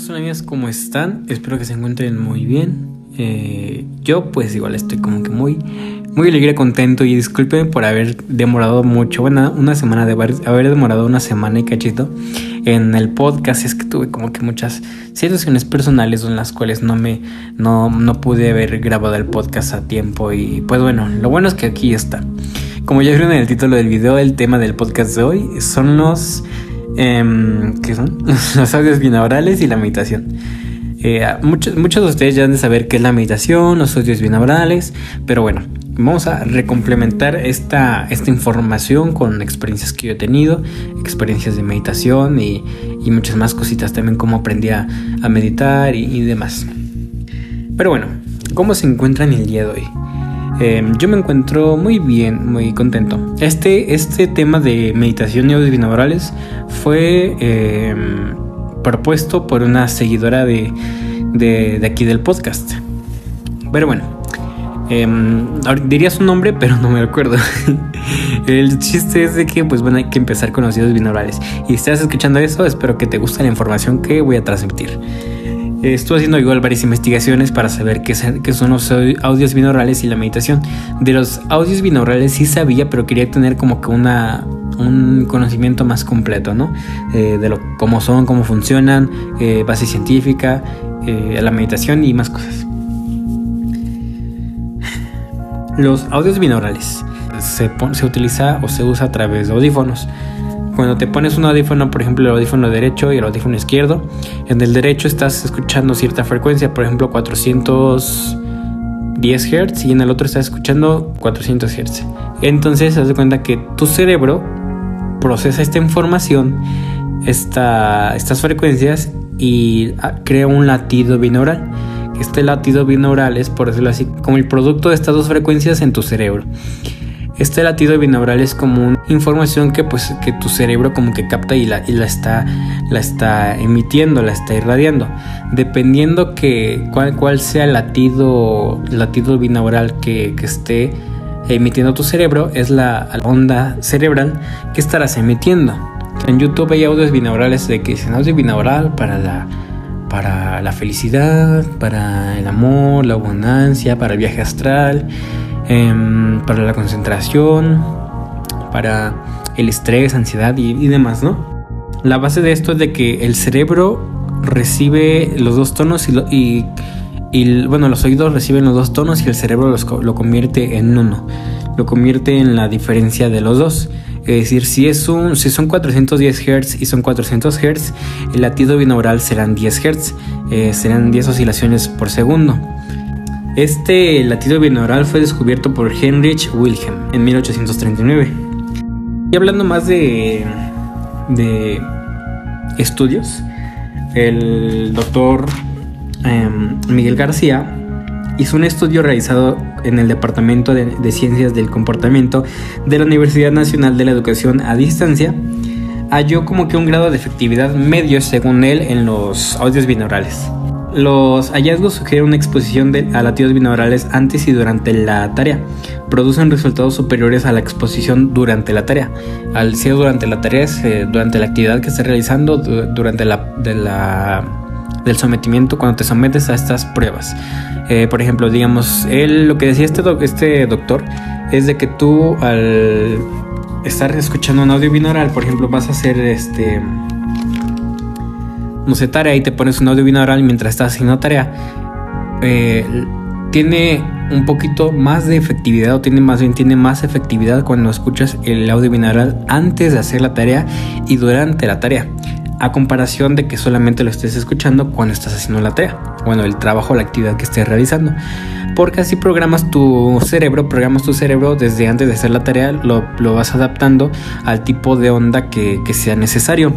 amigos, amigas, ¿cómo están? Espero que se encuentren muy bien. Eh, yo pues igual estoy como que muy, muy alegre, contento y disculpen por haber demorado mucho, bueno, una semana de haber, demorado una semana y cachito en el podcast. Es que tuve como que muchas situaciones personales en las cuales no me, no, no pude haber grabado el podcast a tiempo y pues bueno, lo bueno es que aquí está. Como ya vieron en el título del video, el tema del podcast de hoy son los eh, ¿Qué son? Los audios binaurales y la meditación. Eh, muchos, muchos de ustedes ya han de saber qué es la meditación, los audios binaurales, pero bueno, vamos a recomplementar esta, esta información con experiencias que yo he tenido, experiencias de meditación y, y muchas más cositas también, cómo aprendí a, meditar y, y demás. Pero bueno, ¿cómo se encuentran el día de hoy? Em, yo me encuentro muy bien, muy contento. Este, este tema de meditación y audios binaurales fue em, propuesto por una seguidora de, de, aquí del podcast. Pero bueno, em, diría su nombre, pero no me acuerdo. El chiste es de que, pues bueno, hay que empezar con los audios binaurales. Y si estás escuchando eso, espero que te guste la información que voy a transmitir. Estuve haciendo igual varias investigaciones para saber qué, son los audios binaurales y la meditación. De los audios binaurales sí sabía, pero quería tener como que una, un conocimiento más completo, ¿no? Eh, de lo, cómo son, cómo funcionan, eh, base científica, eh, la meditación y más cosas. Los audios binaurales se, se utiliza o se usa a través de audífonos. Cuando te pones un audífono, por ejemplo, el audífono derecho y el audífono izquierdo, en el derecho estás escuchando cierta frecuencia, por ejemplo, 410 Hz y en el otro estás escuchando 400 Hz. Entonces, haz de cuenta que tu cerebro procesa esta información, estas frecuencias y ah, crea un latido binaural. Este latido binaural es, por decirlo así, como el producto de estas dos frecuencias en tu cerebro. Este latido binaural es como una información que pues que tu cerebro como que capta y la, y la está la está emitiendo, la está irradiando. Dependiendo que cuál, cuál sea el latido latido binaural que, que esté emitiendo tu cerebro es la onda cerebral que estarás emitiendo. En YouTube hay audios binaurales de que dicen audio binaural para la para la felicidad, para el amor, la abundancia, para el viaje astral Em, para la concentración, para el estrés, ansiedad y, demás, ¿no? La base de esto es de que el cerebro recibe los dos tonos y, y, bueno, los oídos reciben los dos tonos y el cerebro lo convierte en uno, lo convierte en la diferencia de los dos. Es decir, si, es un, si son 410 Hz y son 400 Hz, el latido binaural serán 10 Hz, eh, serán 10 oscilaciones por segundo. Este latido binaural fue descubierto por Heinrich Wilhelm en 1839. Y hablando más de, de estudios, el doctor em, Miguel García hizo un estudio realizado en el Departamento de, de, Ciencias del Comportamiento de la Universidad Nacional de la Educación a Distancia. Halló como que un grado de efectividad medio según él en los audios binaurales. Los hallazgos sugieren una exposición de, a latidos binaurales antes y durante la tarea. Producen resultados superiores a la exposición durante la tarea. Al ser durante la tarea es durante la actividad que estés realizando, durante la, del sometimiento, cuando te sometes a estas pruebas. Eh, por ejemplo, digamos, él, lo que decía este, este doctor es de que tú al estar escuchando un audio binaural, por ejemplo, vas a hacer este no sé, tarea y te pones un audio binaural mientras estás haciendo tarea, eh, tiene un poquito más de efectividad o tiene más bien tiene más efectividad cuando escuchas el audio binaural antes de hacer la tarea y durante la tarea a comparación de que solamente lo estés escuchando cuando estás haciendo la tarea, bueno, el trabajo la actividad que estés realizando. Porque así programas tu cerebro, programas tu cerebro desde antes de hacer la tarea, lo, vas adaptando al tipo de onda que, sea necesario.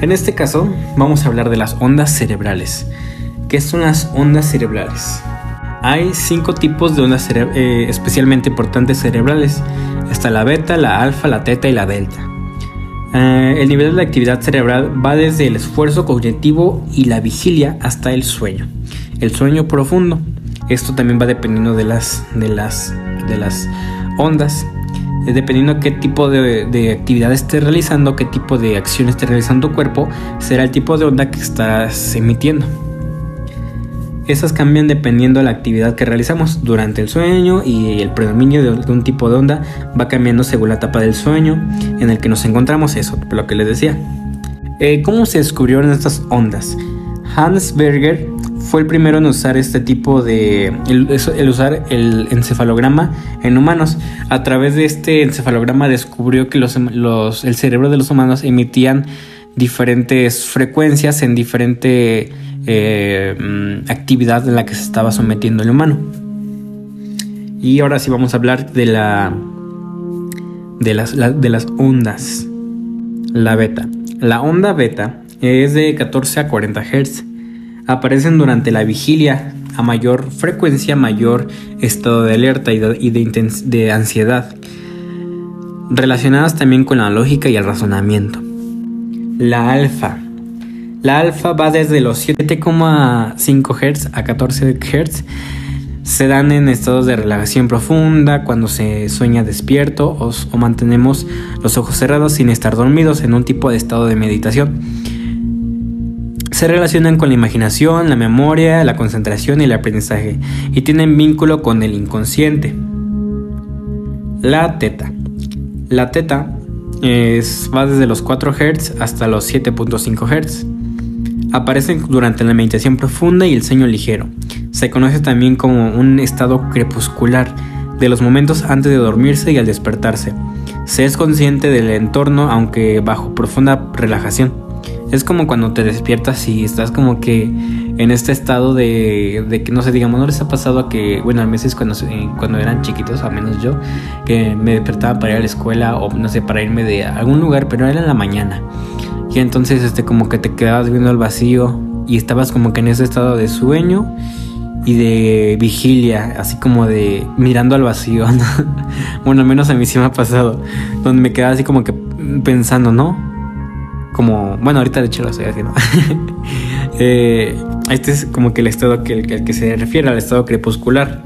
En este caso, vamos a hablar de las ondas cerebrales. ¿Qué son las ondas cerebrales? Hay cinco tipos de ondas eh, especialmente importantes cerebrales. Está la beta, la alfa, la teta y la delta. Eh, el nivel de actividad cerebral va desde el esfuerzo cognitivo y la vigilia hasta el sueño. El sueño profundo. Esto también va dependiendo de las, de las, de las ondas. dependiendo qué tipo de, de, actividad estés realizando, qué tipo de acción esté realizando tu cuerpo, será el tipo de onda que estás emitiendo. Esas cambian dependiendo de la actividad que realizamos durante el sueño y el predominio de, un tipo de onda va cambiando según la etapa del sueño en el que nos encontramos, eso, lo que les decía. Eh, ¿Cómo se descubrieron estas ondas? Hans Berger fue el primero en usar este tipo de. El, usar el encefalograma en humanos. A través de este encefalograma descubrió que los, el cerebro de los humanos emitían diferentes frecuencias en diferente eh, mm, actividad en la que se estaba sometiendo el humano. Y ahora sí vamos a hablar de la. de las, de las ondas. La beta. La onda beta es de 14 a 40 Hz. Aparecen durante la vigilia, a mayor frecuencia, mayor estado de alerta y de, de ansiedad, relacionadas también con la lógica y el razonamiento. La alfa. La alfa va desde los 7,5 Hz a 14 Hz. Se dan en estados de relajación profunda, cuando se sueña despierto o, mantenemos los ojos cerrados sin estar dormidos en un tipo de estado de meditación se relacionan con la imaginación, la memoria, la concentración y el aprendizaje y tienen vínculo con el inconsciente. La teta. La teta es, va desde los 4 Hz hasta los 7.5 Hz. Aparecen durante la meditación profunda y el sueño ligero. Se conoce también como un estado crepuscular de los momentos antes de dormirse y al despertarse. Se es consciente del entorno aunque bajo profunda relajación. Es como cuando te despiertas y estás como que en este estado de, que no sé, digamos, no les ha pasado a que, bueno, a veces cuando, cuando eran chiquitos, al menos yo, que me despertaba para ir a la escuela o no sé, para irme de algún lugar, pero era en la mañana. Y entonces, este, como que te quedabas viendo al vacío y estabas como que en ese estado de sueño y de vigilia, así como de mirando al vacío. bueno, al menos a mí sí me ha pasado, donde me quedaba así como que pensando, ¿no? como, bueno, ahorita de hecho lo estoy haciendo. Eh, este es como que el estado que, el que se refiere al estado crepuscular.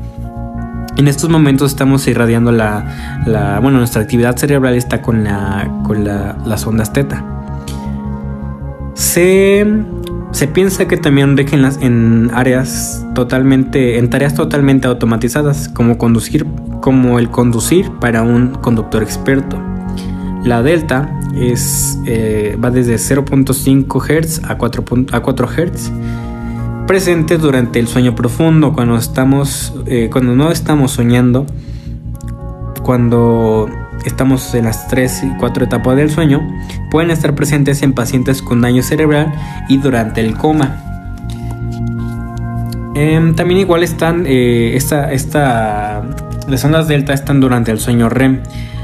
En estos momentos estamos irradiando la, la, bueno, nuestra actividad cerebral está con, la, con la, las ondas teta. Se, se piensa que también rigen en áreas totalmente, en tareas totalmente automatizadas, como conducir, como el conducir para un conductor experto. La delta es, eh, va desde 0.5 Hz a 4, a 4 Hz. Presente durante el sueño profundo, cuando, estamos, eh, cuando no estamos soñando, cuando estamos en las 3 y 4 etapas del sueño, pueden estar presentes en pacientes con daño cerebral y durante el coma. Em, también igual están, eh, esta, esta, las ondas delta están durante el sueño REM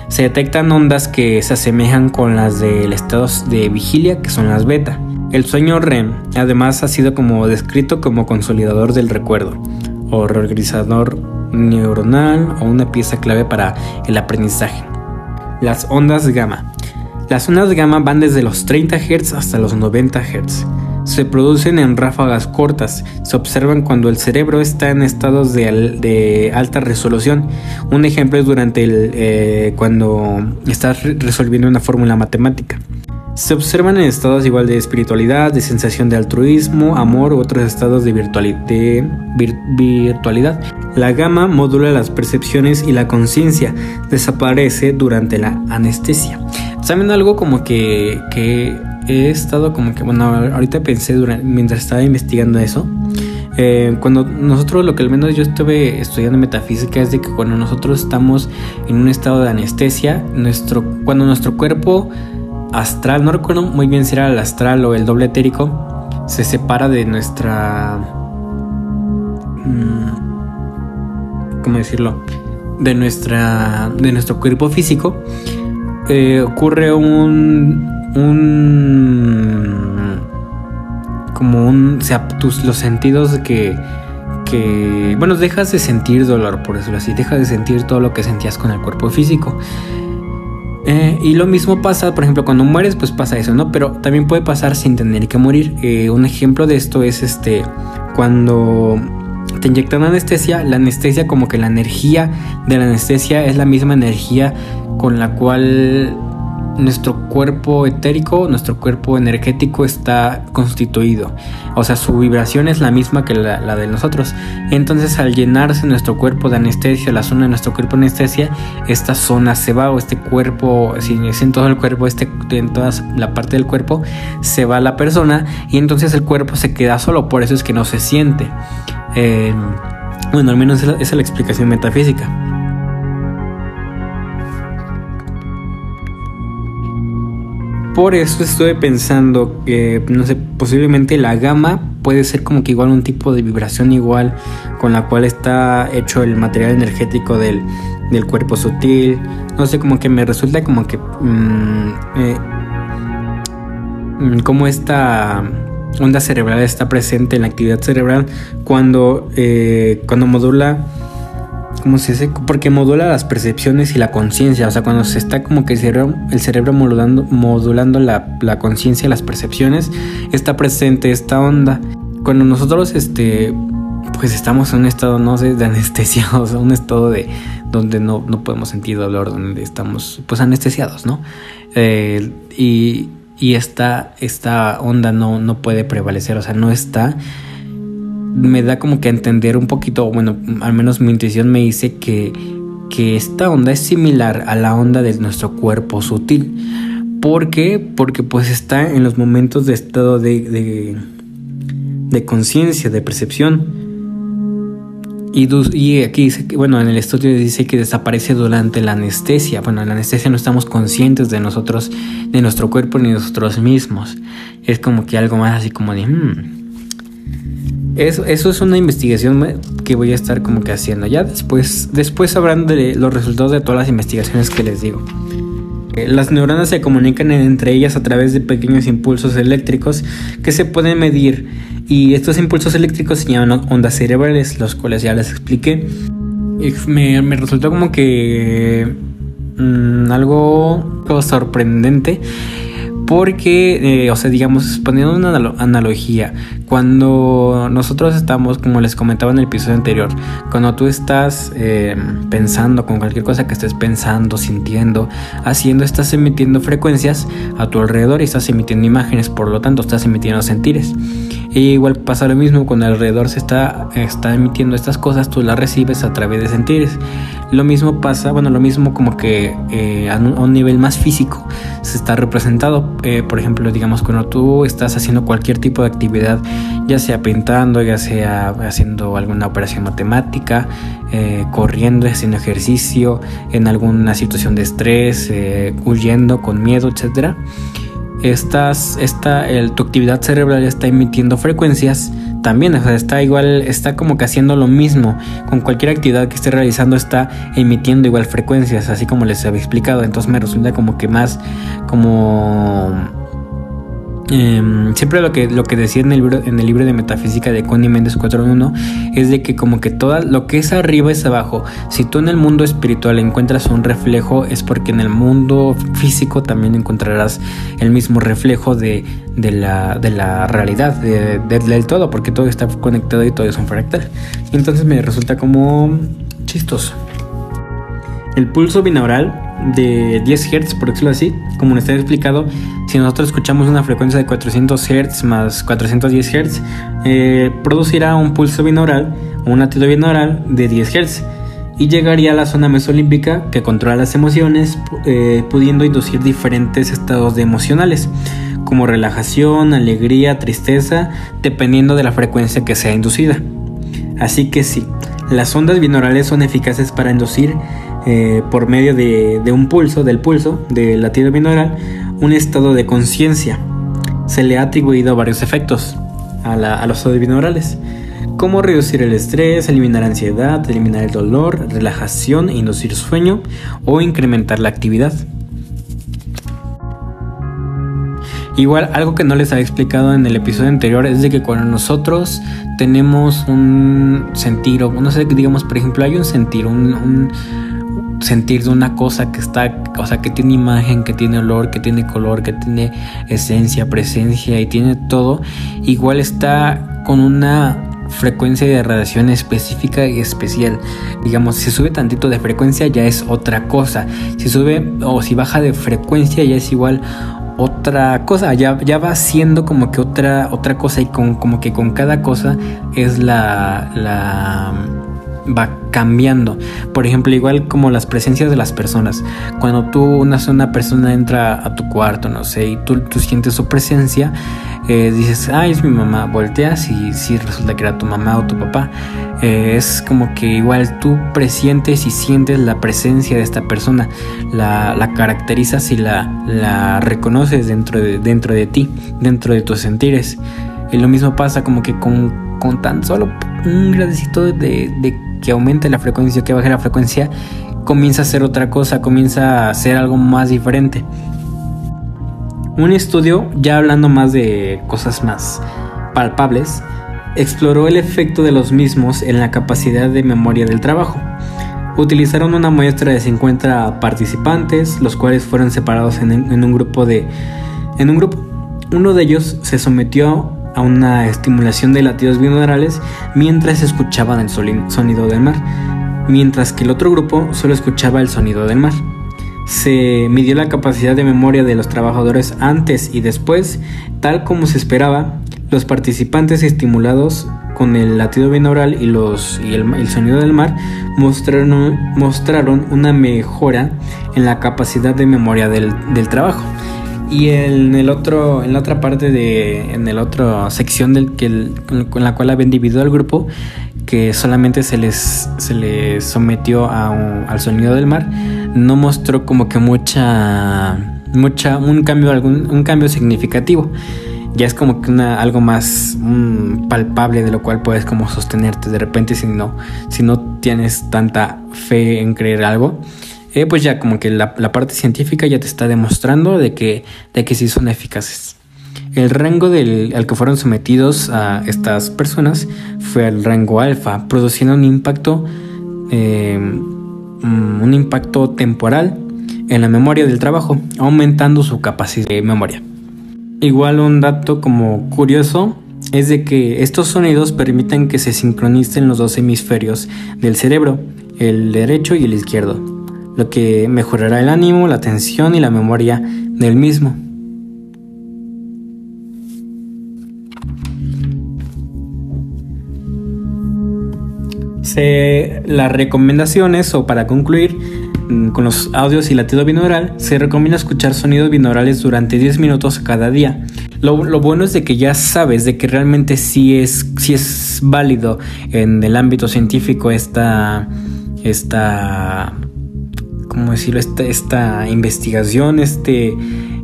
se detectan ondas que se asemejan con las del estado de vigilia, que son las beta. El sueño REM además ha sido como descrito como consolidador del recuerdo o reorganizador neuronal o una pieza clave para el aprendizaje. Las ondas gamma. Las ondas gamma van desde los 30 Hz hasta los 90 Hz. Se producen en ráfagas cortas, se observan cuando el cerebro está en estados de, alta resolución. Un ejemplo es durante el, eh, cuando estás resolviendo una fórmula matemática. Se observan en estados igual de espiritualidad, de sensación de altruismo, amor u otros estados de, virtualidad. La gama modula las percepciones y la conciencia desaparece durante la anestesia. ¿Saben algo como que, que he estado como que, bueno, ahorita pensé durante, mientras estaba investigando eso. Eh, cuando nosotros, lo que al menos yo estuve estudiando metafísica es de que cuando nosotros estamos en un estado de anestesia, nuestro, cuando nuestro cuerpo astral, no recuerdo muy bien si era el astral o el doble etérico, se separa de nuestra... Mm, ¿Cómo decirlo? De, nuestra, de nuestro cuerpo físico, eh, ocurre un, un como un o sea tus los sentidos que que bueno dejas de sentir dolor por decirlo así dejas de sentir todo lo que sentías con el cuerpo físico eh, y lo mismo pasa, por ejemplo, cuando mueres, pues pasa eso, ¿no? Pero también puede pasar sin tener que morir. Eh, un ejemplo de esto es este, cuando te inyectan anestesia, la anestesia como que la energía de la anestesia es la misma energía con la cual nuestro cuerpo etérico, nuestro cuerpo energético está constituido. O sea, su vibración es la misma que la, de nosotros. Entonces, al llenarse nuestro cuerpo de anestesia, la zona de nuestro cuerpo de anestesia, esta zona se va o este cuerpo, si es en todo el cuerpo, este, en toda la parte del cuerpo, se va la persona y entonces el cuerpo se queda solo. Por eso es que no se siente. Eh, bueno, al menos esa es la explicación metafísica. Por eso estoy pensando que, no sé, posiblemente la gama puede ser como que igual un tipo de vibración igual con la cual está hecho el material energético del, cuerpo sutil. No sé, como que me resulta como que... Mm, eh, mm, como esta onda cerebral está presente en la actividad cerebral cuando, eh, cuando modula ¿cómo se dice? Porque modula las percepciones y la conciencia. O sea, cuando se está como que el cerebro, modulando, la, conciencia, las percepciones, está presente esta onda. Cuando nosotros, este, pues estamos en un estado, no sé, de anestesia, o sea, un estado de donde no, no podemos sentir dolor, donde estamos, pues, anestesiados, ¿no? Eh, y, y esta, esta onda no, no puede prevalecer, o sea, no está me da como que entender un poquito, bueno, al menos mi intuición me dice que, que esta onda es similar a la onda de nuestro cuerpo sutil. ¿Por qué? Porque pues está en los momentos de estado de, de, de conciencia, de percepción. Y, y, aquí dice que, bueno, en el estudio dice que desaparece durante la anestesia. Bueno, en la anestesia no estamos conscientes de nosotros, de nuestro cuerpo ni de nosotros mismos. Es como que algo más así como de, hmm, eso, eso es una investigación que voy a estar como que haciendo. Ya después, después sabrán de los resultados de todas las investigaciones que les digo. Eh, las neuronas se comunican entre ellas a través de pequeños impulsos eléctricos que se pueden medir y estos impulsos eléctricos se llaman ondas cerebrales, los cuales ya les expliqué. Me, me resultó como que mm, algo sorprendente porque, eh, o sea, digamos, poniendo una analogía, cuando nosotros estamos, como les comentaba en el episodio anterior, cuando tú estás eh, pensando con cualquier cosa que estés pensando, sintiendo, haciendo, estás emitiendo frecuencias a tu alrededor y estás emitiendo imágenes, por lo tanto, estás emitiendo sentires. Y igual pasa lo mismo cuando alrededor se está, está emitiendo estas cosas, tú las recibes a través de sentires. Lo mismo pasa, bueno, lo mismo como que eh, a, un, nivel más físico se está representado. Eh, por ejemplo, digamos, cuando tú estás haciendo cualquier tipo de actividad, ya sea pintando, ya sea haciendo alguna operación matemática, eh, corriendo, haciendo ejercicio, en alguna situación de estrés, huyendo con miedo, etcétera estas, esta, el, tu actividad cerebral está emitiendo frecuencias también, o sea, está igual, está como que haciendo lo mismo. Con cualquier actividad que esté realizando está emitiendo igual frecuencias, así como les había explicado. Entonces me resulta como que más como Em, siempre lo que, lo que decía en el, libro, en el libro de metafísica de Connie Méndez 4.1 es de que como que todo lo que es arriba es abajo. Si tú en el mundo espiritual encuentras un reflejo es porque en el mundo físico también encontrarás el mismo reflejo de, la, de la, realidad, del todo, porque todo está conectado y todo es un fractal. Entonces me resulta como chistoso. El pulso binaural de 10 Hz, por decirlo así, como les he explicado, si nosotros escuchamos una frecuencia de 400 Hz más 410 Hz, eh, producirá un pulso binaural o un latido binaural de 10 Hz y llegaría a la zona mesolímpica que controla las emociones, eh, pudiendo inducir diferentes estados de emocionales, como relajación, alegría, tristeza, dependiendo de la frecuencia que sea inducida. Así que sí, las ondas binaurales son eficaces para inducir eh, por medio de, un pulso, del pulso, del latido binaural, un estado de conciencia. Se le ha atribuido varios efectos a, los estados binaurales, como reducir el estrés, eliminar ansiedad, eliminar el dolor, relajación, inducir sueño o incrementar la actividad. Igual, algo que no les había explicado en el episodio anterior es de que cuando nosotros tenemos un sentir, o no sé, digamos, por ejemplo, hay un sentir, un sentir de una cosa que está, o sea, que tiene imagen, que tiene olor, que tiene color, que tiene esencia, presencia y tiene todo, igual está con una frecuencia de radiación específica y especial. Digamos, si sube tantito de frecuencia ya es otra cosa. Si sube o si baja de frecuencia ya es igual otra cosa, ya, ya va siendo como que otra, otra cosa y con, como que con cada cosa es la, la va cambiando. Por ejemplo, igual como las presencias de las personas. Cuando tú, una, una persona entra a tu cuarto, no sé, y tú, tú sientes su presencia, eh, dices, ay, es mi mamá, volteas y si resulta que era tu mamá o tu papá. Eh, es como que igual tú presientes y sientes la presencia de esta persona, la, la caracterizas y la, la reconoces dentro de, dentro de ti, dentro de tus sentires. Y lo mismo pasa como que con, con tan solo un gradecito de, de que aumente la frecuencia, que baje la frecuencia, comienza a ser otra cosa, comienza a ser algo más diferente. Un estudio, ya hablando más de cosas más palpables, exploró el efecto de los mismos en la capacidad de memoria del trabajo. Utilizaron una muestra de 50 participantes, los cuales fueron separados en, en un grupo de en un grupo. Uno de ellos se sometió a una estimulación de latidos binaurales mientras escuchaban el sonido del mar, mientras que el otro grupo solo escuchaba el sonido del mar. Se midió la capacidad de memoria de los trabajadores antes y después, tal como se esperaba, los participantes estimulados con el latido binaural y, los, y el, sonido del mar mostraron, mostraron una mejora en la capacidad de memoria del, del trabajo. Y en el otro, en la otra parte de, en la otra sección del que con la cual habían dividido al grupo, que solamente se les, se les sometió al sonido del mar, no mostró como que mucha, mucha, un cambio, algún, un cambio significativo. Ya es como que una, algo más mm, palpable de lo cual puedes como sostenerte de repente si no, si no tienes tanta fe en creer algo eh, pues ya como que la, parte científica ya te está demostrando de que, de que sí son eficaces. El rango del, al que fueron sometidos a estas personas fue el rango alfa, produciendo un impacto, eh, mm, un impacto temporal en la memoria del trabajo, aumentando su capacidad de memoria. Igual un dato como curioso es de que estos sonidos permiten que se sincronicen los dos hemisferios del cerebro, el derecho y el izquierdo lo que mejorará el ánimo, la atención y la memoria del mismo. las recomendaciones o para concluir mm, con los audios y latido binaural, se recomienda escuchar sonidos binaurales durante 10 minutos cada día. Lo, bueno es de que ya sabes de que realmente sí es, sí es válido en el ámbito científico esta, esta ¿cómo decirlo? Esta, esta investigación, este,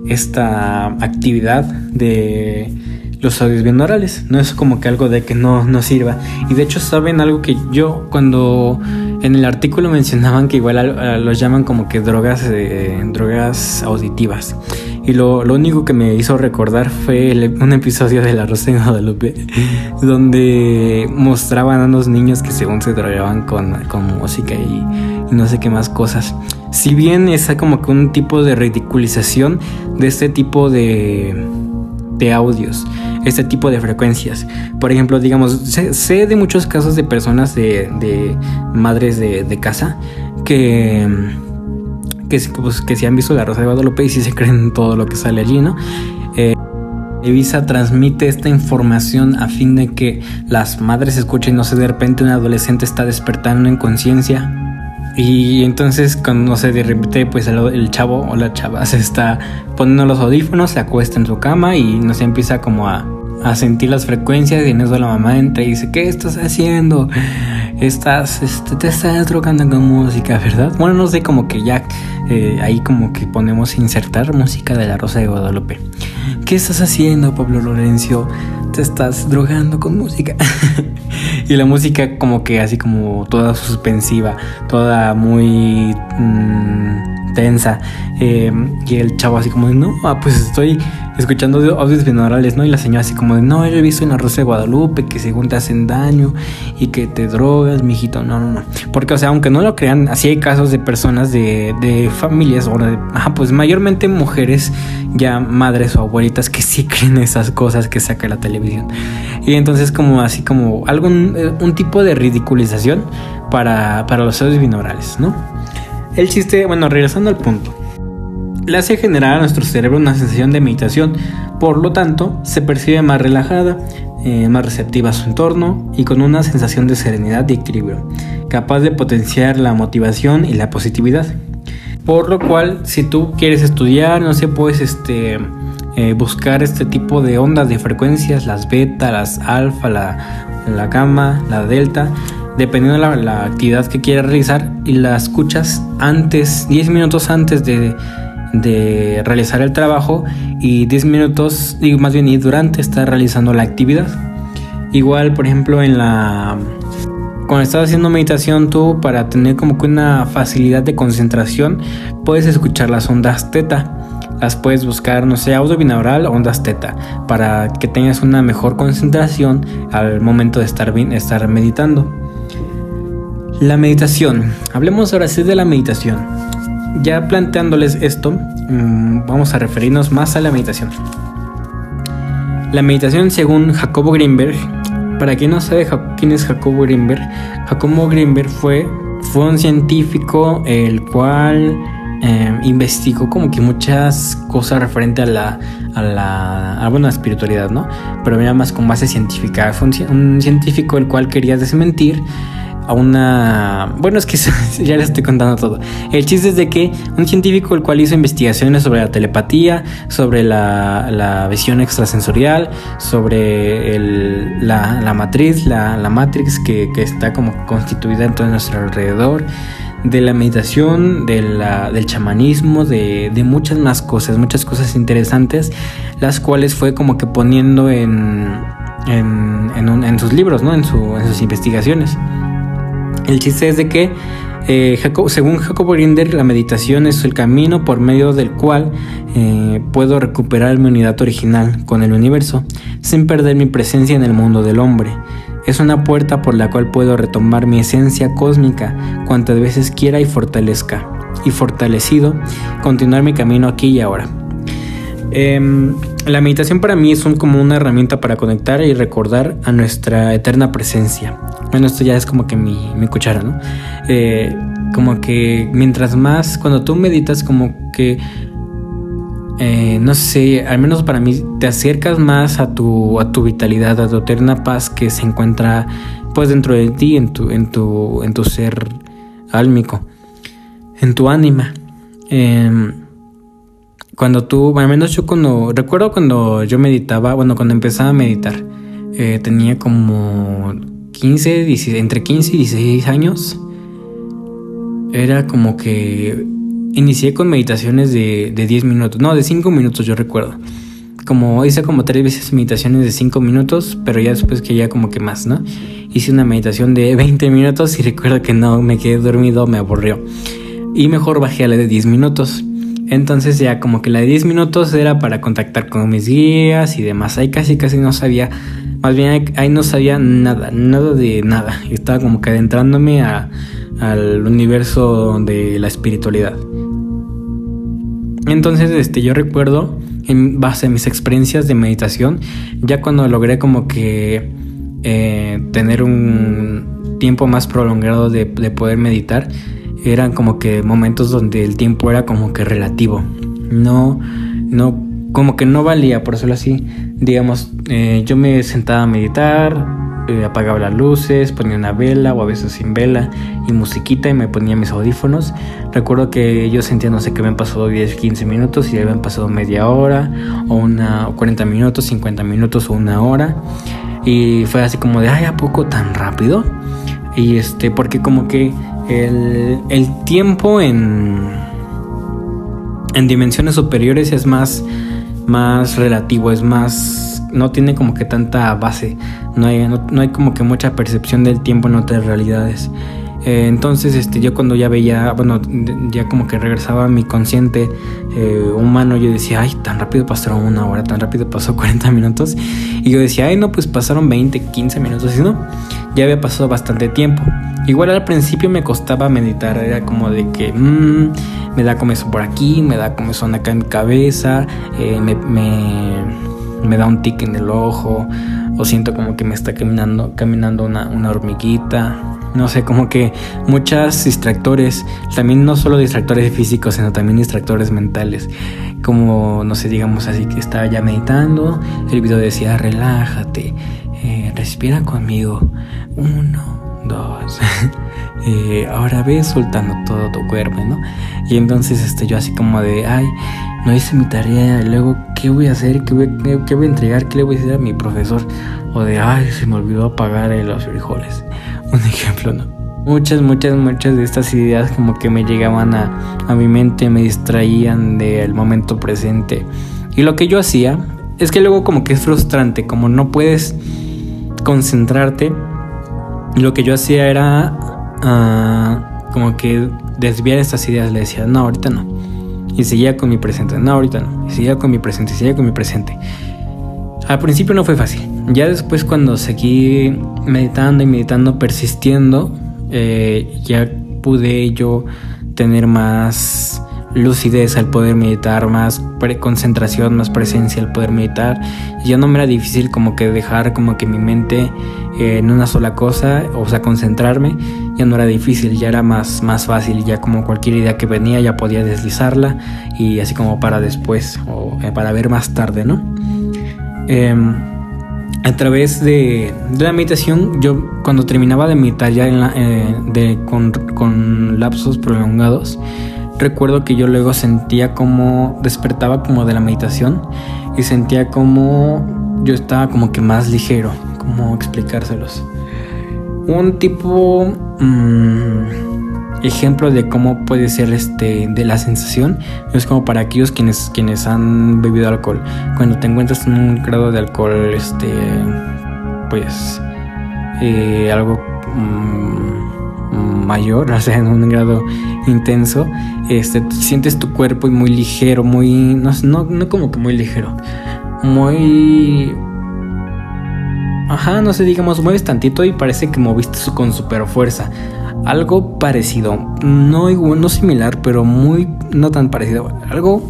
esta actividad de los audios binaurales. No es como que algo de que no, no sirva. Y de hecho, saben algo que yo cuando en el artículo mencionaban que igual los llaman como que drogas, eh, drogas auditivas. Y lo, único que me hizo recordar fue un episodio de La Rosa de Guadalupe donde mostraban a unos niños que según se drogaban con, con música y, y no sé qué más cosas si bien es como que un tipo de ridiculización de este tipo de, de audios, este tipo de frecuencias. Por ejemplo, digamos, sé, de muchos casos de personas de, de madres de, de, casa que, que, pues, que si han visto La Rosa de Guadalupe y si se creen todo lo que sale allí, ¿no? Eh, Evisa transmite esta información a fin de que las madres escuchen, no sé, de repente un adolescente está despertando en conciencia y entonces, cuando no sé, de repente, pues el, chavo o la chava se está poniendo los audífonos, se acuesta en su cama y no se empieza como a, sentir las frecuencias. Y en eso la mamá entra y dice: ¿Qué estás haciendo? Estás, este, te estás drogando con música, ¿verdad? Bueno, no sé, como que ya eh, ahí como que ponemos insertar música de la Rosa de Guadalupe. ¿Qué estás haciendo, Pablo Lorenzo? Te estás drogando con música. y la música como que así como toda suspensiva, toda muy mm, tensa. Em, y el chavo así como, no, ah, pues estoy, escuchando audios binaurales, ¿no? Y la señora así como de, no, yo he visto en la de Guadalupe que según te hacen daño y que te drogas, mijito. No, no, no. Porque, o sea, aunque no lo crean, así hay casos de personas de, de familias, o de, ajá, pues mayormente mujeres ya madres o abuelitas que sí creen esas cosas que saca la televisión. Y entonces como así como algo, un, un tipo de ridiculización para, para los audios binaurales, ¿no? El chiste, bueno, regresando al punto hace generar a nuestro cerebro una sensación de meditación, por lo tanto se percibe más relajada, eh, más receptiva a su entorno y con una sensación de serenidad y equilibrio, capaz de potenciar la motivación y la positividad. Por lo cual, si tú quieres estudiar, no sé, puedes este, eh, buscar este tipo de ondas de frecuencias, las beta, las alfa, la, la gamma, la delta, dependiendo de la, la actividad que quieras realizar y la escuchas antes, 10 minutos antes de de realizar el trabajo y 10 minutos, digo más bien y durante estar realizando la actividad. Igual, por ejemplo, en la cuando estás haciendo meditación tú para tener como que una facilidad de concentración, puedes escuchar las ondas teta. Las puedes buscar, no sé, audio binaural, ondas teta, para que tengas una mejor concentración al momento de estar, estar meditando. La meditación. Hablemos ahora sí de la meditación. Ya planteándoles esto, mm, vamos a referirnos más a la meditación. La meditación según Jacobo Greenberg, para quien no sabe quién es Jacobo Greenberg, Jacobo Greenberg fue, fue un científico el cual eh, investigó como que muchas cosas referente a la, a la, a, espiritualidad, ¿no? Pero era más con base científica. Fue un científico el cual quería desmentir a una... Bueno, es que ya les estoy contando todo. El chiste es de que un científico el cual hizo investigaciones sobre la telepatía, sobre la, la visión extrasensorial, sobre el, la, la, matriz, la, la matrix que, que, está como constituida en todo nuestro alrededor, de la meditación, de la, del chamanismo, de, de muchas más cosas, muchas cosas interesantes, las cuales fue como que poniendo en, en, en, en sus libros, ¿no? en, su, en sus investigaciones. El chiste es de que, eh, según Jacobo Grinder, la meditación es el camino por medio del cual eh, puedo recuperar mi unidad original con el universo, sin perder mi presencia en el mundo del hombre. Es una puerta por la cual puedo retomar mi esencia cósmica cuantas veces quiera y fortalezca. Y fortalecido, continuar mi camino aquí y ahora. Em, la meditación para mí es como una herramienta para conectar y recordar a nuestra eterna presencia. Bueno, esto ya es como que mi, mi cuchara, ¿no? Eh, como que mientras más, cuando tú meditas, como que, eh, no sé, al menos para mí, te acercas más a tu, a tu vitalidad, a tu eterna paz que se encuentra pues dentro de ti, en tu, en tu, en tu ser álmico, en tu ánima. Eh, cuando tú, al menos yo cuando, recuerdo cuando yo meditaba, bueno, cuando empezaba a meditar, eh, tenía como 15, 16, entre 15 y 16 años. Era como que inicié con meditaciones de, de 10 minutos, no, de 5 minutos yo recuerdo. Como hice como tres veces meditaciones de 5 minutos, pero ya después que ya como que más, ¿no? Hice una meditación de 20 minutos y recuerdo que no, me quedé dormido, me aburrió. Y mejor bajé a la de 10 minutos. Entonces ya como que la de 10 minutos era para contactar con mis guías y demás. Ahí casi casi no sabía, más bien ahí no sabía nada, nada de nada. Estaba como que adentrándome a, al universo de la espiritualidad. Entonces este, yo recuerdo, en base a mis experiencias de meditación, ya cuando logré como que eh, tener un tiempo más prolongado de, de poder meditar, eran como que momentos donde el tiempo era como que relativo. No, no, como que no valía, por decirlo así. Digamos, eh, yo me sentaba a meditar, eh, apagaba las luces, ponía una vela o a veces sin vela y musiquita y me ponía mis audífonos. Recuerdo que yo sentía, no sé, que me han pasado 10, 15 minutos y ya habían pasado media hora o una 40 minutos, 50 minutos o una hora. Y fue así como de, ay, ¿a poco tan rápido? Y este, porque como que el, tiempo en, en dimensiones superiores es más, más relativo, es más, no tiene como que tanta base, no hay, no, hay como que mucha percepción del tiempo en otras realidades. Eh, entonces, este, yo cuando ya veía, bueno, ya como que regresaba a mi consciente eh, humano, yo decía, ay, tan rápido pasaron una hora, tan rápido pasó 40 minutos. Y yo decía, ay, no, pues pasaron 20, 15 minutos, y no, ya había pasado bastante tiempo. Igual al principio me costaba meditar, era como de que mmm, me da comezón por aquí, me da comezón acá en mi cabeza, eh, me, me, me, da un tic en el ojo, o siento como que me está caminando, caminando una, una hormiguita no sé, como que muchos distractores, también no solo distractores físicos, sino también distractores mentales. Como, no sé, digamos así, que estaba ya meditando, el video decía, relájate, eh, respira conmigo, uno, dos. eh, ahora ves soltando todo tu cuerpo, ¿no? Y entonces este, yo así como de, ay, no hice mi tarea, luego, ¿qué voy a hacer? ¿Qué voy, qué voy a entregar? ¿Qué le voy a decir a mi profesor? O de, ay, se me olvidó apagar los frijoles un ejemplo, ¿no? Muchas, muchas, muchas de estas ideas como que me llegaban a, a mi mente, me distraían del momento presente. Y lo que yo hacía es que luego como que es frustrante, como no puedes concentrarte. Lo que yo hacía era uh, como que desviar estas ideas. Le decía, no, ahorita no. Y seguía con mi presente, no, ahorita no. Y seguía con mi presente, y seguía con mi presente. Al principio no fue fácil. Ya después cuando seguí meditando y meditando, persistiendo, eh, ya pude yo tener más lucidez al poder meditar, más concentración, más presencia al poder meditar. Ya no me era difícil como que dejar como que mi mente eh, en una sola cosa, o sea, concentrarme, ya no era difícil, ya era más, más fácil, ya como cualquier idea que venía ya podía deslizarla y así como para después o eh, para ver más tarde, ¿no? Em, a través de, la meditación, yo cuando terminaba de meditar ya eh, con, lapsos prolongados, recuerdo que yo luego sentía como despertaba como de la meditación y sentía como yo estaba como que más ligero, como explicárselos. Un tipo... Mm, ejemplo de cómo puede ser este de la sensación es como para aquellos quienes quienes han bebido alcohol cuando te encuentras en un grado de alcohol este pues eh, algo mm, mayor o sea en un grado intenso este sientes tu cuerpo muy ligero muy no, no, no como que muy ligero muy Ajá, no sé, digamos, mueves tantito y parece que moviste con super fuerza algo parecido, no igual, no similar, pero muy no tan parecido, algo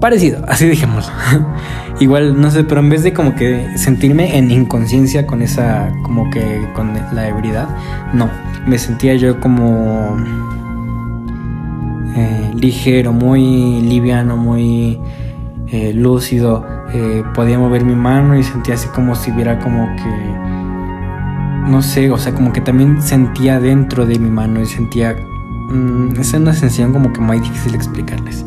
parecido, así dijimos. igual no sé, pero en vez de como que sentirme en inconsciencia con esa como que con la ebriedad, no, me sentía yo como eh, ligero, muy liviano, muy eh, lúcido. Eh, podía mover mi mano y sentía así como si hubiera como que no sé, o sea, como que también sentía dentro de mi mano y sentía... Mm, es una sensación como que muy difícil explicarles.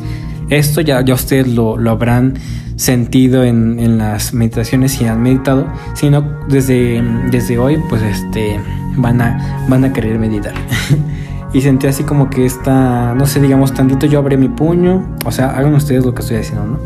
Esto ya, ya ustedes lo, lo habrán sentido en, en, las meditaciones si han meditado, sino desde, desde hoy pues este van a, van a querer meditar. y sentí así como que esta, no sé, digamos tantito yo abrí mi puño, o sea, hagan ustedes lo que estoy haciendo, ¿no?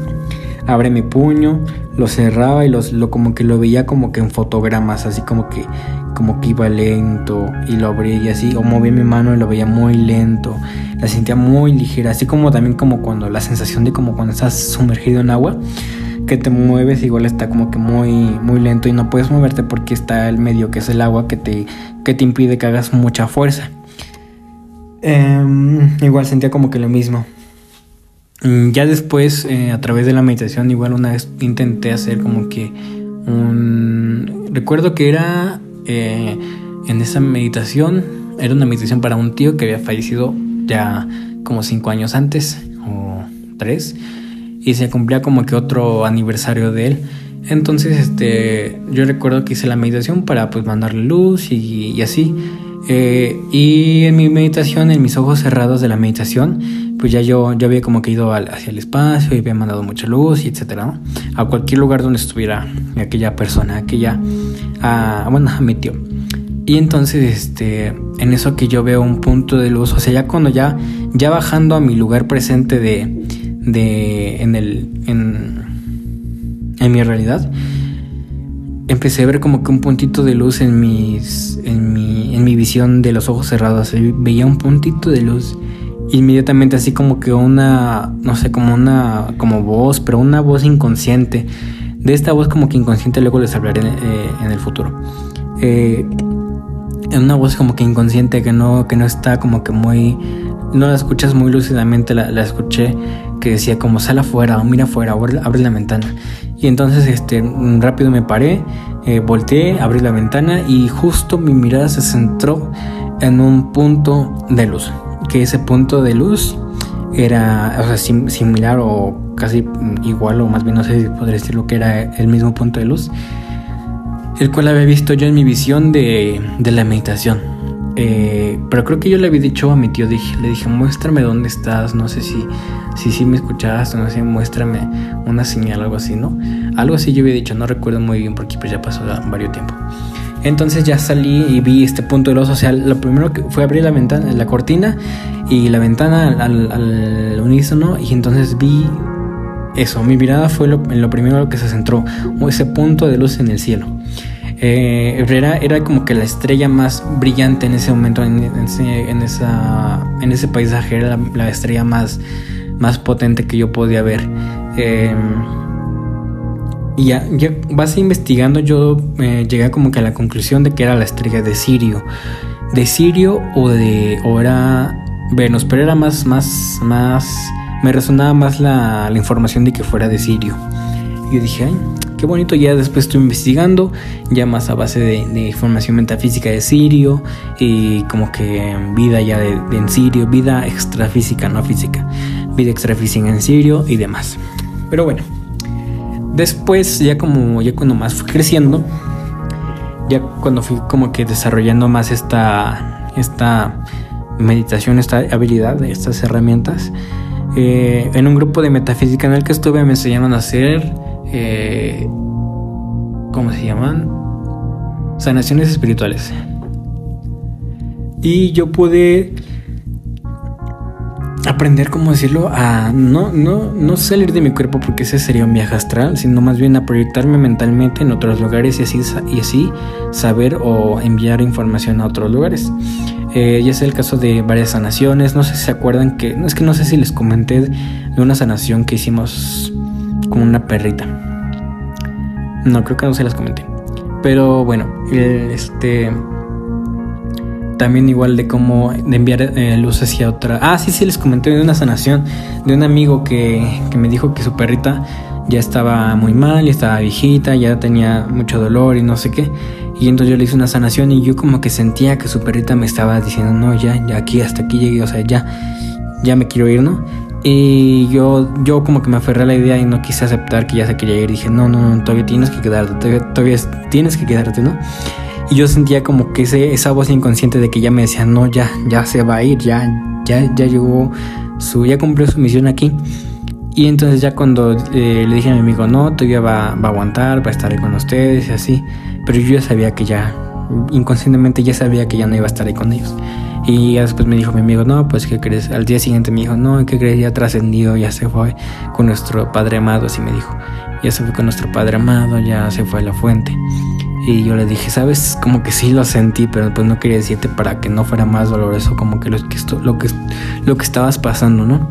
Abre mi puño, lo cerraba y los, lo como que lo veía como que en fotogramas, así como que como que iba lento y lo abría y así, o movía mi mano y lo veía muy lento, la sentía muy ligera, así como también como cuando la sensación de como cuando estás sumergido en agua, que te mueves igual está como que muy muy lento y no puedes moverte porque está el medio que es el agua que te, que te impide que hagas mucha fuerza. Em, igual sentía como que lo mismo. Mm, ya después, eh, a través de la meditación, igual una vez intenté hacer como que un... Recuerdo que era eh, en esa meditación era una meditación para un tío que había fallecido ya como cinco años antes o tres y se cumplía como que otro aniversario de él. Entonces, este, yo recuerdo que hice la meditación para pues mandarle luz y, así. Eh, y en mi meditación, en mis ojos cerrados de la meditación, pues ya yo, yo había como que ido hacia el espacio y había mandado mucha luz y etcétera, A cualquier lugar donde estuviera aquella persona, aquella a, bueno, a mi tío. Y entonces, este, en eso que yo veo un punto de luz, o sea, ya cuando ya, ya bajando a mi lugar presente de, de, en el, en, en mi realidad, empecé a ver como que un puntito de luz en mis, en mi, en mi visión de los ojos cerrados. Veía un puntito de luz inmediatamente así como que una no sé como una como voz pero una voz inconsciente. De esta voz como que inconsciente luego les hablaré eh, en el futuro. Eh, una voz como que inconsciente que no que no está como que muy no la escuchas muy lúcidamente la escuché que decía como sal afuera mira afuera abre, la ventana. Y entonces este rápido me paré eh, volteé abrí la ventana y justo mi mirada se centró en un punto de luz que ese punto de luz era o sea, similar o casi igual o más bien no sé si podría decirlo que era el mismo punto de luz el cual había visto yo en mi visión de, de la meditación eh, pero creo que yo le había dicho a mi tío, dije, le dije, muéstrame dónde estás, no sé si si sí me escuchabas o no sé, muéstrame una señal, algo así, ¿no? Algo así yo había dicho, no recuerdo muy bien porque pues ya pasó varios tiempo. Entonces ya salí y vi este punto de luz, o sea, lo primero que fue abrir la ventana, la cortina y la ventana al, unísono y entonces vi eso, mi mirada fue lo, lo primero que se centró, ese punto de luz en el cielo. Eh, era, era, como que la estrella más brillante en ese momento, en, ese, en esa, en ese paisaje, era la, estrella más, más potente que yo podía ver. Eh, y ya, ya vas investigando, yo eh, llegué como que a la conclusión de que era la estrella de Sirio. De Sirio o de. o era Venus, pero era más, más, más. Me resonaba más la, la información de que fuera de Sirio. Y yo dije, ay, qué bonito. Ya después estuve investigando, ya más a base de, información metafísica de Sirio y como que vida ya de, en Sirio, vida extrafísica, no física, vida extrafísica en Sirio y demás. Pero bueno, después ya como ya cuando más fui creciendo, ya cuando fui como que desarrollando más esta, esta meditación, esta habilidad, estas herramientas, eh, en un grupo de metafísica en el que estuve me enseñaron a hacer eh, ¿cómo se llaman? Sanaciones espirituales. Y yo pude aprender, ¿cómo decirlo? A no, no, no salir de mi cuerpo porque ese sería un viaje astral, sino más bien a proyectarme mentalmente en otros lugares y así, y así saber o enviar información a otros lugares. Eh, ya es el caso de varias sanaciones. No sé si se acuerdan que. Es que no sé si les comenté de una sanación que hicimos con una perrita. No, creo que no se las comenté. Pero bueno, este. También igual de cómo de enviar eh, luz hacia otra. Ah, sí, sí, les comenté de una sanación de un amigo que, que me dijo que su perrita ya estaba muy mal, ya estaba viejita, ya tenía mucho dolor y no sé qué. Y entonces yo le hice una sanación y yo como que sentía que su perrita me estaba diciendo, no, ya, ya aquí, hasta aquí llegué, o sea, ya, ya me quiero ir, ¿no? Y yo, yo como que me aferré a la idea y no quise aceptar que ya se quería ir. Dije, no, no, no, todavía tienes que quedarte, todavía, tienes que quedarte, ¿no? Y yo sentía como que ese, esa voz inconsciente de que ya me decía, no, ya, ya se va a ir, ya, ya, ya llegó su, ya cumplió su misión aquí. Y entonces ya cuando eh, le dije a mi amigo, no, todavía va, va a aguantar, va a estar ahí con ustedes y así. Pero yo ya sabía que ya, inconscientemente ya sabía que ya no iba a estar ahí con ellos. Y después me dijo mi amigo, no, pues ¿qué crees? Al día siguiente me dijo, no, ¿qué crees? Ya trascendido, ya se fue con nuestro Padre amado, así me dijo. Ya se fue con nuestro Padre amado, ya se fue a la fuente. Y yo le dije, sabes, como que sí lo sentí, pero pues no quería decirte para que no fuera más doloroso, como que lo que, lo que, lo que estabas pasando, ¿no?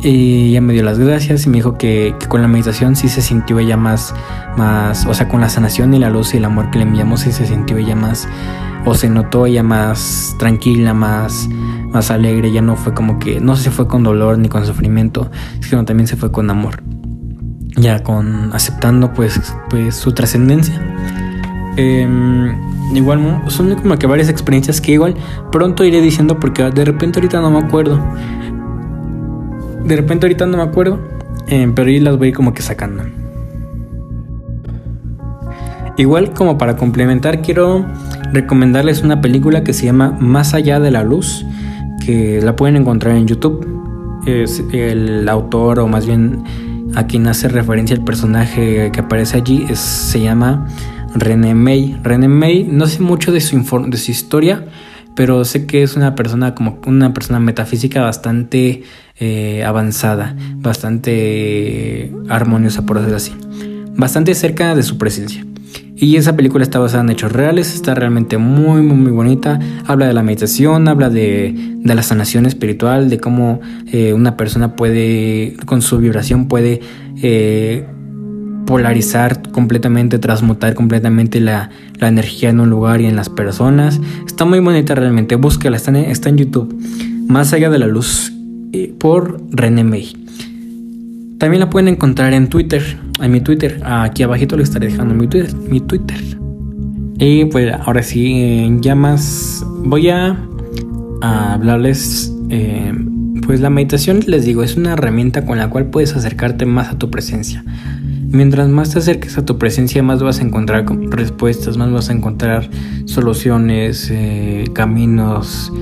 Y ella me dio las gracias y me dijo que, que, con la meditación sí se sintió ella más, más, o sea, con la sanación y la luz y el amor que le enviamos sí se sintió ella más, o se notó ella más tranquila, más, más alegre, ya no fue como que, no se fue con dolor ni con sufrimiento, sino también se fue con amor, ya con aceptando pues, pues su trascendencia. Eh, igual son como que varias experiencias que igual pronto iré diciendo porque de repente ahorita no me acuerdo. De repente ahorita no me acuerdo, eh, pero ahí las voy como que sacando. Igual como para complementar quiero recomendarles una película que se llama Más allá de la luz, que la pueden encontrar en YouTube. Es el autor o más bien a quien hace referencia el personaje que aparece allí se llama René May. René May, no sé mucho de su, de su historia, pero sé que es una persona como una persona metafísica bastante eh, avanzada, bastante armoniosa por decirlo así, bastante cerca de su presencia. Y esa película está basada en hechos reales, está realmente muy, muy, muy bonita. Habla de la meditación, habla de, de la sanación espiritual, de cómo eh, una persona puede, con su vibración, puede eh, polarizar completamente, transmutar completamente la, la, energía en un lugar y en las personas. Está muy bonita realmente, búsquela, está en, está en YouTube. Más allá de la luz, eh, por René May. También la pueden encontrar en Twitter, en mi Twitter. Aquí abajito le estaré dejando mi Twitter. Mi Twitter. Y pues ahora sí, ya más voy a, hablarles. Eh, pues la meditación, les digo, es una herramienta con la cual puedes acercarte más a tu presencia. Mientras más te acerques a tu presencia, más vas a encontrar respuestas, más vas a encontrar soluciones, eh, caminos.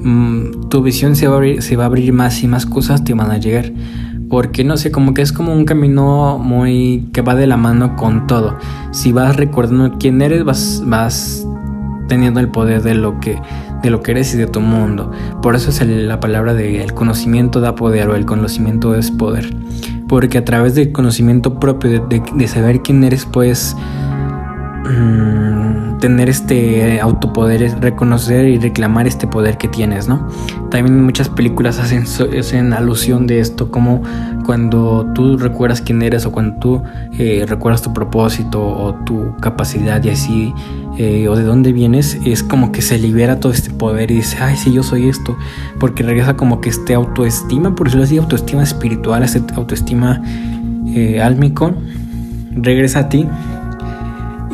Mm, tu visión se va, a abrir, se va a abrir más y más cosas te van a llegar porque no sé, como que es como un camino muy que va de la mano con todo. Si vas recordando quién eres, vas, vas teniendo el poder de lo que de lo que eres y de tu mundo. Por eso es la palabra de el conocimiento da poder o el conocimiento es poder. Porque a través del conocimiento propio, de, saber quién eres, puedes mm, tener este autopoder, reconocer y reclamar este poder que tienes, ¿no? También muchas películas hacen, hacen alusión de esto, como cuando tú recuerdas quién eres o cuando tú eh, recuerdas tu propósito o tu capacidad y así, eh, o de dónde vienes, es como que se libera todo este poder y dice, ay, sí, yo soy esto, porque regresa como que este autoestima, por decirlo así, autoestima espiritual, este autoestima eh, álmico, regresa a ti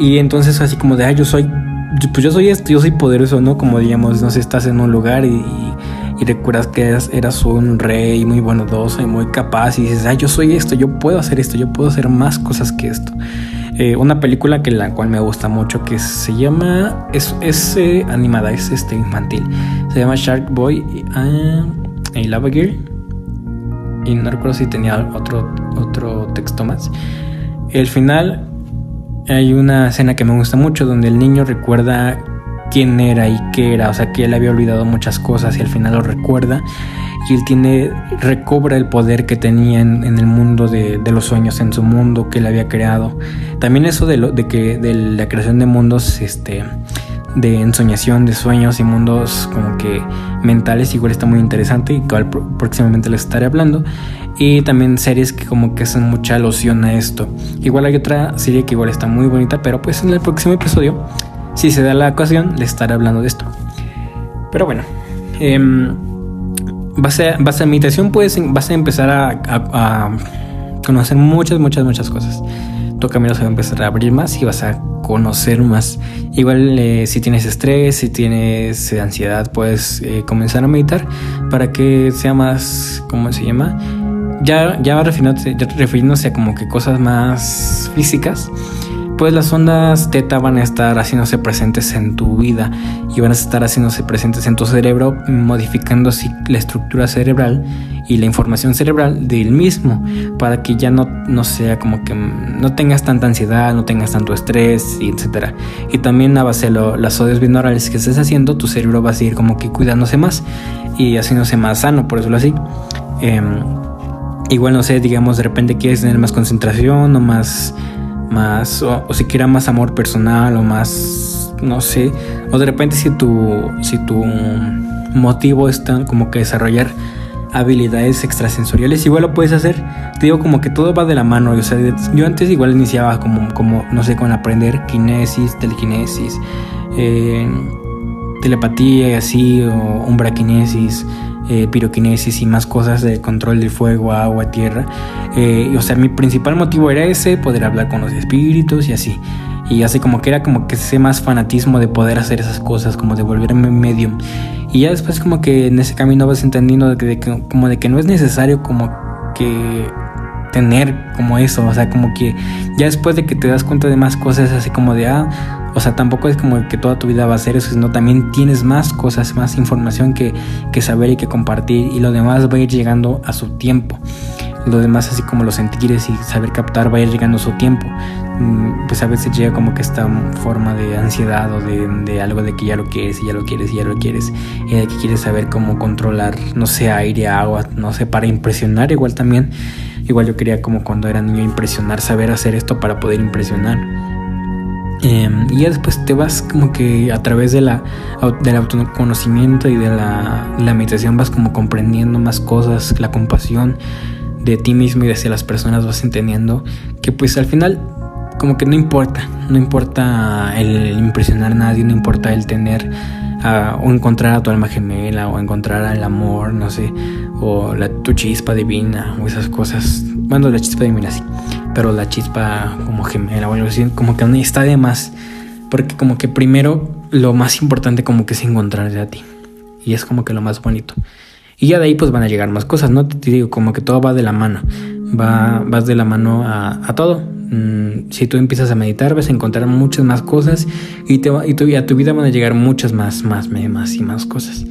y entonces así como de, ay, yo soy, pues yo soy esto, yo soy poderoso, ¿no? Como digamos, no sé, estás en un lugar y y recuerdas que eras, un rey muy bondadoso y muy capaz y dices, ay, yo soy esto, yo puedo hacer esto, yo puedo hacer más cosas que esto. Eh, una película que la cual me gusta mucho que se llama, es, es eh, animada, es este infantil, se llama Shark Boy uh, y Lava Gear y no recuerdo si tenía otro, otro texto más. El final hay una escena que me gusta mucho donde el niño recuerda quién era y qué era, o sea que él había olvidado muchas cosas y al final lo recuerda y él tiene, recobra el poder que tenía en, el mundo de, los sueños, en su mundo que él había creado. También eso de, lo, de que de la creación de mundos, este, de ensoñación de sueños y mundos como que mentales igual está muy interesante y cual próximamente les estaré hablando y también series que como que hacen mucha alusión a esto igual hay otra serie que igual está muy bonita pero pues en el próximo episodio si se da la ocasión, le estaré hablando de esto. Pero bueno, eh, base, base a meditación puedes, vas a empezar a, conocer muchas, muchas, muchas cosas. Tu camino se va a empezar a abrir más y vas a conocer más. Igual eh, si tienes estrés, si tienes ansiedad, puedes eh, comenzar a meditar para que sea más, ¿cómo se llama? Ya, ya refiriéndose a como que cosas más físicas pues las ondas teta van a estar haciéndose presentes en tu vida y van a estar haciéndose presentes en tu cerebro, modificando así la estructura cerebral y la información cerebral del mismo, para que ya no, no sea como que no tengas tanta ansiedad, no tengas tanto estrés, y etcétera. Y también a base de las odios binaurales que estés haciendo, tu cerebro va a seguir como que cuidándose más y haciéndose más sano, por decirlo así. Em, igual no sé, digamos, de repente quieres tener más concentración o más más, o, si siquiera más amor personal o más, no sé, o de repente si tu, si tu motivo es como que desarrollar habilidades extrasensoriales, igual lo puedes hacer. Te digo como que todo va de la mano. O sea, yo antes igual iniciaba como, como no sé, con aprender kinesis, telequinesis, eh, telepatía y así, o umbraquinesis eh, piroquinesis y más cosas de control del fuego, agua, tierra. Eh, o sea, mi principal motivo era ese, poder hablar con los espíritus y así. Y así como que era como que ese más fanatismo de poder hacer esas cosas, como de volverme medium. Y ya después como que en ese camino vas entendiendo de que, como de que no es necesario como que tener como eso, o sea, como que ya después de que te das cuenta de más cosas, así como de, ah, o sea, tampoco es como que toda tu vida va a ser eso, sino también tienes más cosas, más información que, que saber y que compartir y lo demás va a ir llegando a su tiempo. Lo demás, así como los sentires y saber captar, va a ir llegando a su tiempo. Mm, pues a veces llega como que esta forma de ansiedad o de, de algo de que ya lo quieres y ya lo quieres y ya lo quieres. Y de que quieres saber cómo controlar, no sé, aire, agua, no sé, para impresionar igual también. Igual yo quería como cuando era niño impresionar, saber hacer esto para poder impresionar Em, y ya después te vas como que a través de la, del autoconocimiento y de la, la meditación vas como comprendiendo más cosas, la compasión de ti mismo y hacia las personas vas entendiendo que pues al final como que no importa, no importa el impresionar a nadie, no importa el tener o encontrar a tu alma gemela o encontrar el amor, no sé, o la, tu chispa divina o esas cosas. Bueno, la chispa divina sí, pero la chispa como gemela o algo así, como que está de más, porque como que primero lo más importante como que es encontrarte a ti y es como que lo más bonito. Y ya de ahí pues van a llegar más cosas, ¿no? Te digo, como que todo va de la mano, va, vas de la mano a, todo. Mm, si tú empiezas a meditar, vas a encontrar muchas más cosas y, te y, tu, a tu vida van a llegar muchas más, más, más y más cosas.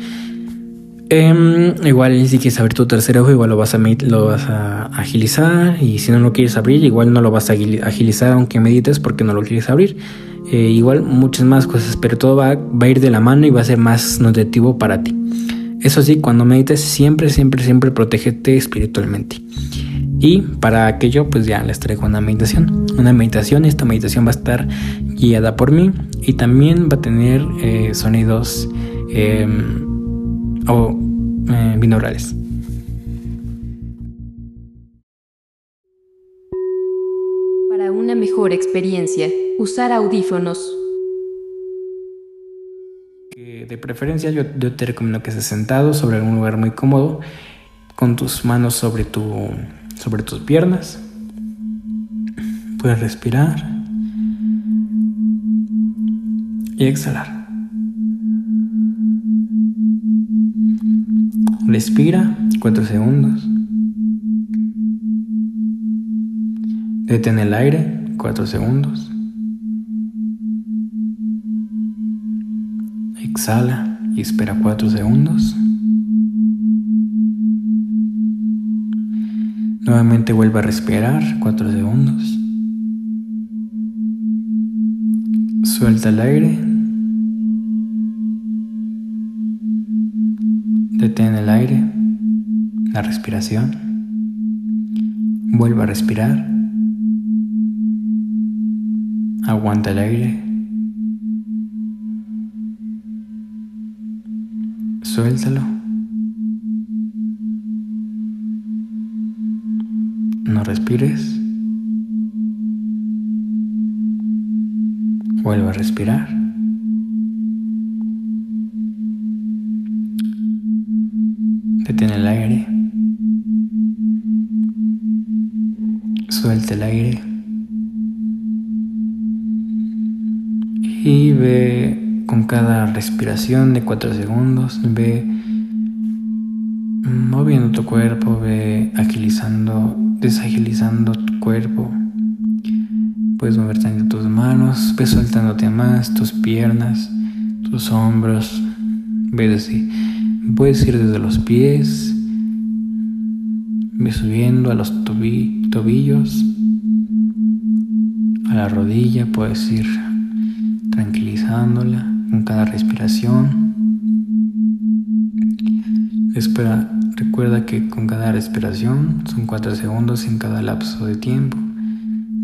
Em, igual si quieres abrir tu tercer ojo, igual lo vas, a, lo vas a agilizar y si no lo quieres abrir, igual no lo vas a agilizar aunque medites porque no lo quieres abrir. Eh, igual muchas más cosas, pero todo va, va, a ir de la mano y va a ser más nutritivo para ti. Eso sí, cuando medites siempre, siempre, siempre protégete espiritualmente. Y para aquello, pues ya les traigo una meditación. Una meditación, esta meditación va a estar guiada por mí y también va a tener eh, sonidos em, o eh, binaurales. Para una mejor experiencia, usar audífonos. De preferencia yo, yo te recomiendo que estés sentado sobre algún lugar muy cómodo, con tus manos sobre tu sobre tus piernas. Puedes respirar y exhalar. Respira 4 segundos. Detén el aire 4 segundos. Exhala y espera 4 segundos. Nuevamente vuelve a respirar 4 segundos. Suelta el aire. Detén el aire, la respiración. Vuelve a respirar. Aguanta el aire. Suéltalo. No respires. Vuelve a respirar. Detén el aire. Suelta el aire. Y ve con cada respiración de 4 segundos, ve moviendo tu cuerpo, ve agilizando desagilizando tu cuerpo. Puedes mover también tus manos, ves soltándote más, tus piernas, tus hombros. Ves así. Puedes ir desde los pies, subiendo a los tobillos, a la rodilla, puedes ir tranquilizándola con cada respiración. Recuerda que con cada respiración son 4 segundos en cada lapso de tiempo.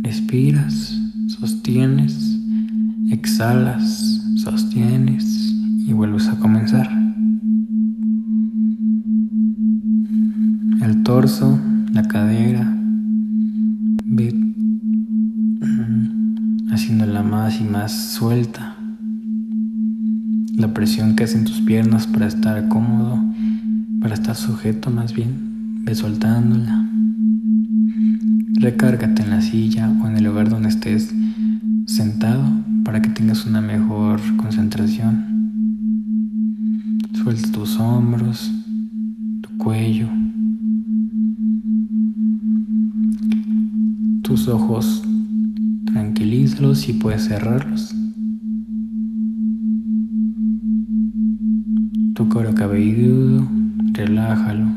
Respiras, sostienes, exhalas, sostienes y vuelves a comenzar. El torso, la cadera, ve haciéndola más y más suelta. La presión que hacen tus piernas para estar cómodo para estar sujeto más bien, ve soltándola. Recárgate en la silla o en el lugar donde estés sentado para que tengas una mejor concentración. Suelta tus hombros, tu cuello, tus ojos, tranquilízalos y puedes cerrarlos. Tu cuero cabelludo Relájalo,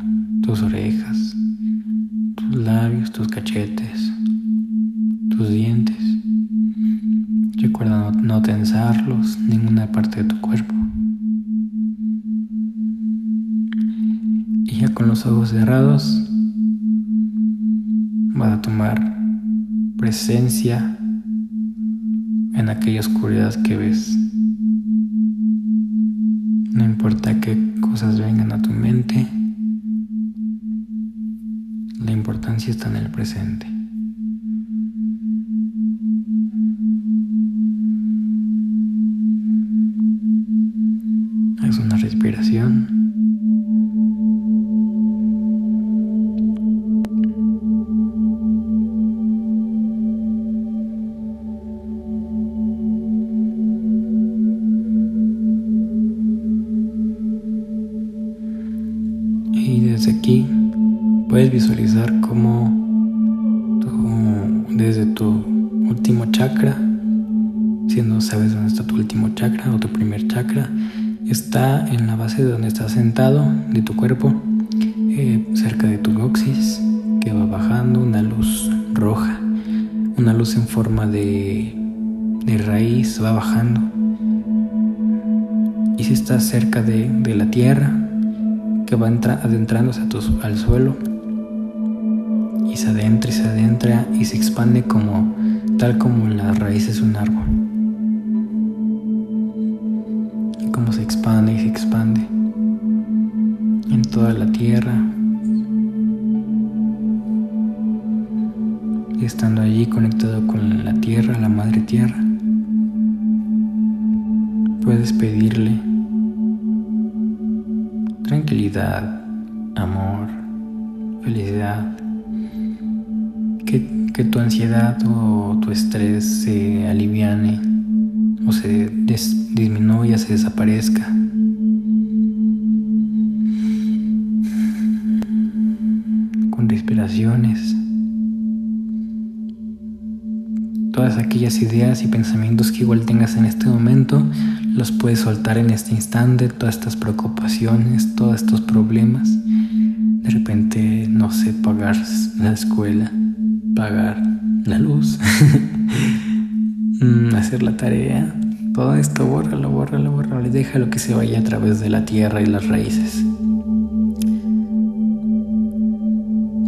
tus orejas, tus labios, tus cachetes, tus dientes. Recuerda no, tensarlos, ninguna parte de tu cuerpo. Y ya con los ojos cerrados, vas a tomar presencia en aquella oscuridad que ves. No importa qué cosas vengan a tu mente, la importancia está en el presente. Puedes visualizar cómo desde tu último chakra, si no sabes dónde está tu último chakra o tu primer chakra, está en la base de donde estás sentado de tu cuerpo, eh, cerca de tu coxis, que va bajando una luz roja, una luz en forma de, de raíz, va bajando. Y si estás cerca de, de la tierra, que va adentrándose al suelo, se adentra y se adentra y se expande como tal como las raíces de un árbol. Y como se expande y se expande en toda la tierra. Y estando allí conectado con la tierra, la madre tierra, puedes pedirle tranquilidad, amor, felicidad que, tu ansiedad o tu estrés se aliviane o se disminuya, se desaparezca. Con respiraciones. Todas aquellas ideas y pensamientos que igual tengas en este momento, los puedes soltar en este instante, todas estas preocupaciones, todos estos problemas. De repente, no sé, pagar la escuela pagar la luz, mm, hacer la tarea. Todo esto, bórralo, bórralo, bórralo déjalo que se vaya a través de la tierra y las raíces.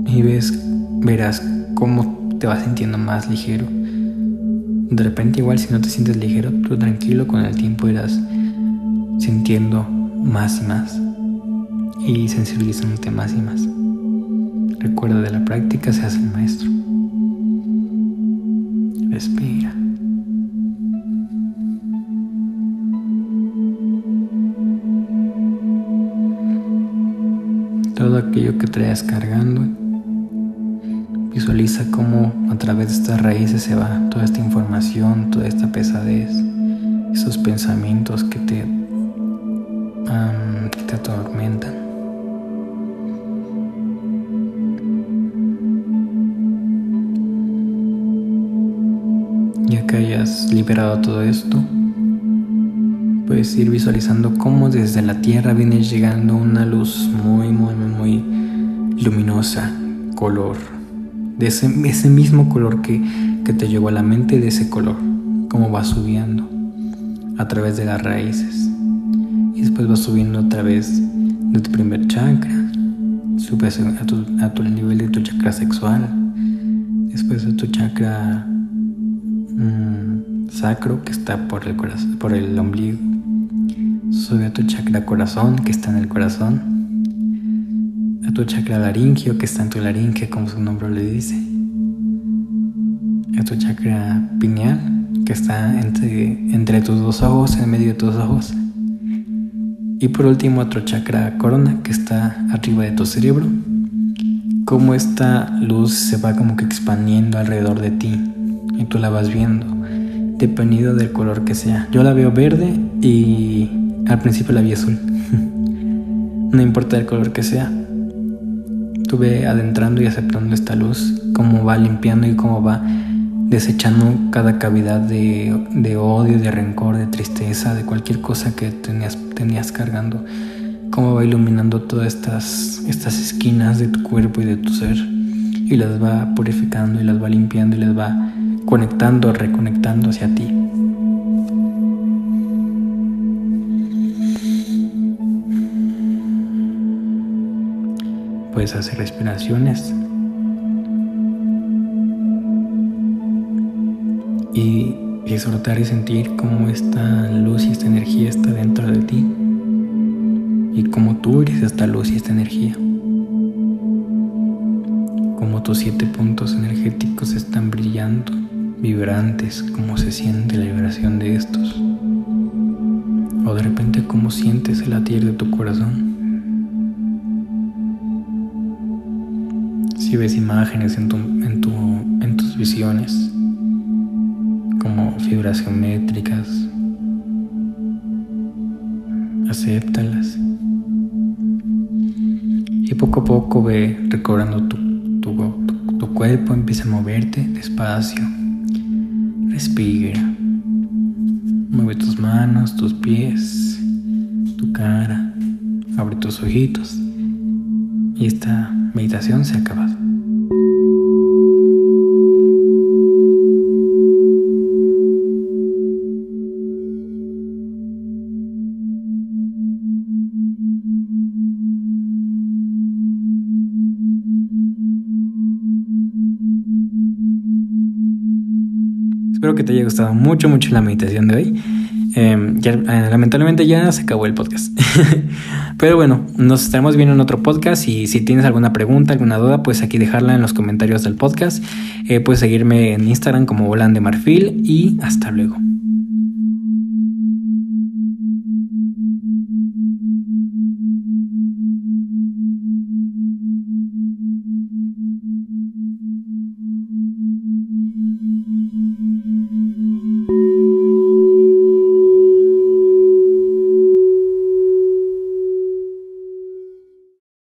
Y ves, verás cómo te vas sintiendo más ligero. De repente igual si no te sientes ligero, tú tranquilo con el tiempo irás sintiendo más y más y sensibilizándote más y más. Recuerda de la práctica se hace el maestro. Respira. Todo aquello que traes cargando, visualiza cómo a través de estas raíces se va toda esta información, toda esta pesadez, esos pensamientos que te, te atormentan. Ya que hayas liberado todo esto, puedes ir visualizando cómo desde la tierra viene llegando una luz muy, muy, muy, luminosa, color, de ese, mismo color que, que te llevó a la mente, de ese color, cómo va subiendo a través de las raíces. Y después va subiendo a través de tu primer chakra, subes a tu, nivel de tu chakra sexual, después de tu chakra sacro que está por el, corazón, por el ombligo. Sube a tu chakra corazón que está en el corazón. A tu chakra laringio que está en tu laringe, como su nombre le dice. A tu chakra pineal que está entre, entre tus dos ojos, en medio de tus ojos. Y por último, otro chakra corona que está arriba de tu cerebro. Como esta luz se va como que expandiendo alrededor de ti y tú la vas viendo, dependiendo del color que sea. Yo la veo verde y al principio la vi azul. no importa el color que sea. Tú ve adentrando y aceptando esta luz, cómo va limpiando y cómo va desechando cada cavidad de, odio, de rencor, de tristeza, de cualquier cosa que tenías, tenías cargando. Cómo va iluminando todas estas, estas esquinas de tu cuerpo y de tu ser. Y las va purificando y las va limpiando y las va conectando, reconectando hacia ti. Puedes hacer respiraciones y disfrutar y sentir cómo esta luz y esta energía está dentro de ti y cómo tú eres esta luz y esta energía. Cómo tus siete puntos energéticos están brillando, vibrantes, cómo se siente la vibración de estos. O de repente cómo sientes el latir de tu corazón. Si ves imágenes en, tu, en, tu, en tus visiones, como fibras geométricas, acéptalas. Y poco a poco ve recobrando tu, tu, cuerpo, empieza a moverte despacio. Respira. Mueve tus manos, tus pies, tu cara. Abre tus ojitos. Y esta meditación se ha Que te haya gustado mucho, mucho la meditación de hoy. Em, ya, eh, lamentablemente ya se acabó el podcast. Pero bueno, nos estaremos viendo en otro podcast y si tienes alguna pregunta, alguna duda, pues aquí dejarla en los comentarios del podcast. Eh, puedes seguirme en Instagram como Volan de Marfil y hasta luego.